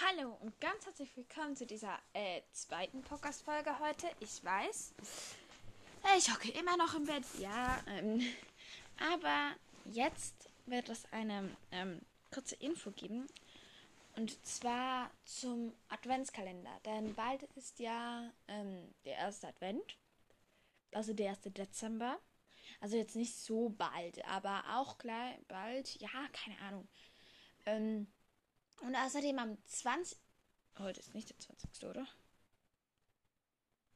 Hallo und ganz herzlich willkommen zu dieser äh, zweiten Podcast-Folge heute. Ich weiß, äh, ich hocke immer noch im Bett, ja. Ähm, aber jetzt wird es eine ähm, kurze Info geben. Und zwar zum Adventskalender. Denn bald ist ja ähm, der erste Advent. Also der erste Dezember. Also jetzt nicht so bald, aber auch gleich bald. Ja, keine Ahnung. Ähm, und außerdem am 20. Heute ist nicht der 20. oder?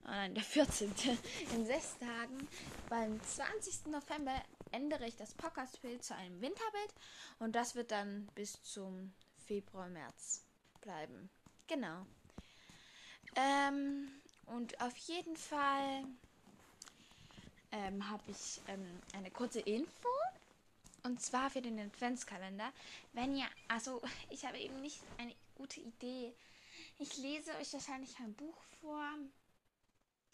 Ah nein, der 14. In sechs Tagen. Beim 20. November ändere ich das Podcast-Bild zu einem Winterbild. Und das wird dann bis zum Februar, März bleiben. Genau. Ähm, und auf jeden Fall ähm, habe ich ähm, eine kurze Info und zwar für den Adventskalender. Wenn ihr, also ich habe eben nicht eine gute Idee. Ich lese euch wahrscheinlich ein Buch vor,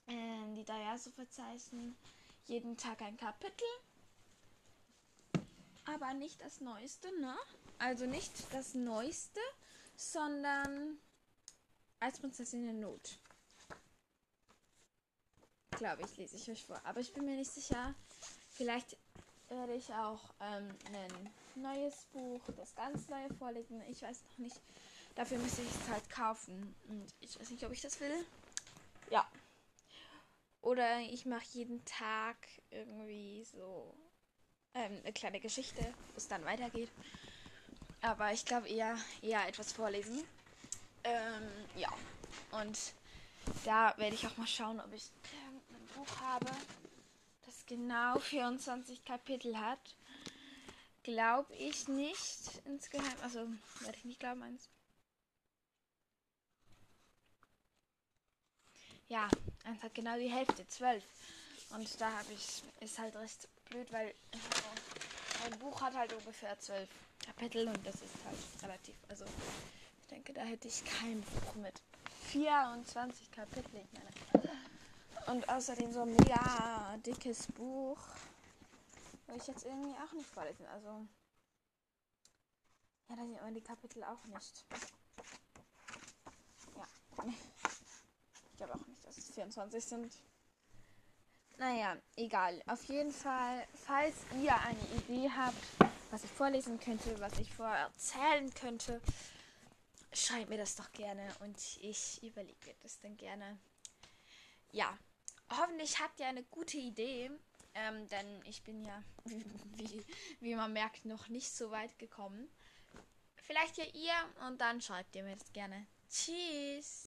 äh, die Dayaso verzeichnen. Jeden Tag ein Kapitel. Aber nicht das Neueste, ne? Also nicht das Neueste, sondern als Prinzessin in Not. Glaube ich, lese ich euch vor. Aber ich bin mir nicht sicher. Vielleicht werde ich auch ähm, ein neues Buch, das ganz neue vorlesen. Ich weiß noch nicht. Dafür müsste ich es halt kaufen. Und ich weiß nicht, ob ich das will. Ja. Oder ich mache jeden Tag irgendwie so ähm, eine kleine Geschichte, bis dann weitergeht. Aber ich glaube eher, eher etwas vorlesen. Ähm, ja. Und da werde ich auch mal schauen, ob ich ein Buch habe genau 24 Kapitel hat. Glaube ich nicht insgeheim. Also, werde ich nicht glauben, eins. Ja, eins hat genau die Hälfte, 12. Und da habe ich, ist halt recht blöd, weil ein Buch hat halt ungefähr 12 Kapitel und das ist halt relativ. Also, ich denke, da hätte ich kein Buch mit 24 Kapiteln. Und außerdem so ein mega dickes Buch. Will ich jetzt irgendwie auch nicht vorlesen. Also. Ja, da sieht man die Kapitel auch nicht. Ja. Ich glaube auch nicht, dass es 24 sind. Naja, egal. Auf jeden Fall, falls ihr eine Idee habt, was ich vorlesen könnte, was ich vorerzählen könnte, schreibt mir das doch gerne und ich überlege das dann gerne. Ja, hoffentlich habt ihr eine gute Idee. Ähm, denn ich bin ja, wie, wie man merkt, noch nicht so weit gekommen. Vielleicht ja ihr und dann schreibt ihr mir das gerne. Tschüss.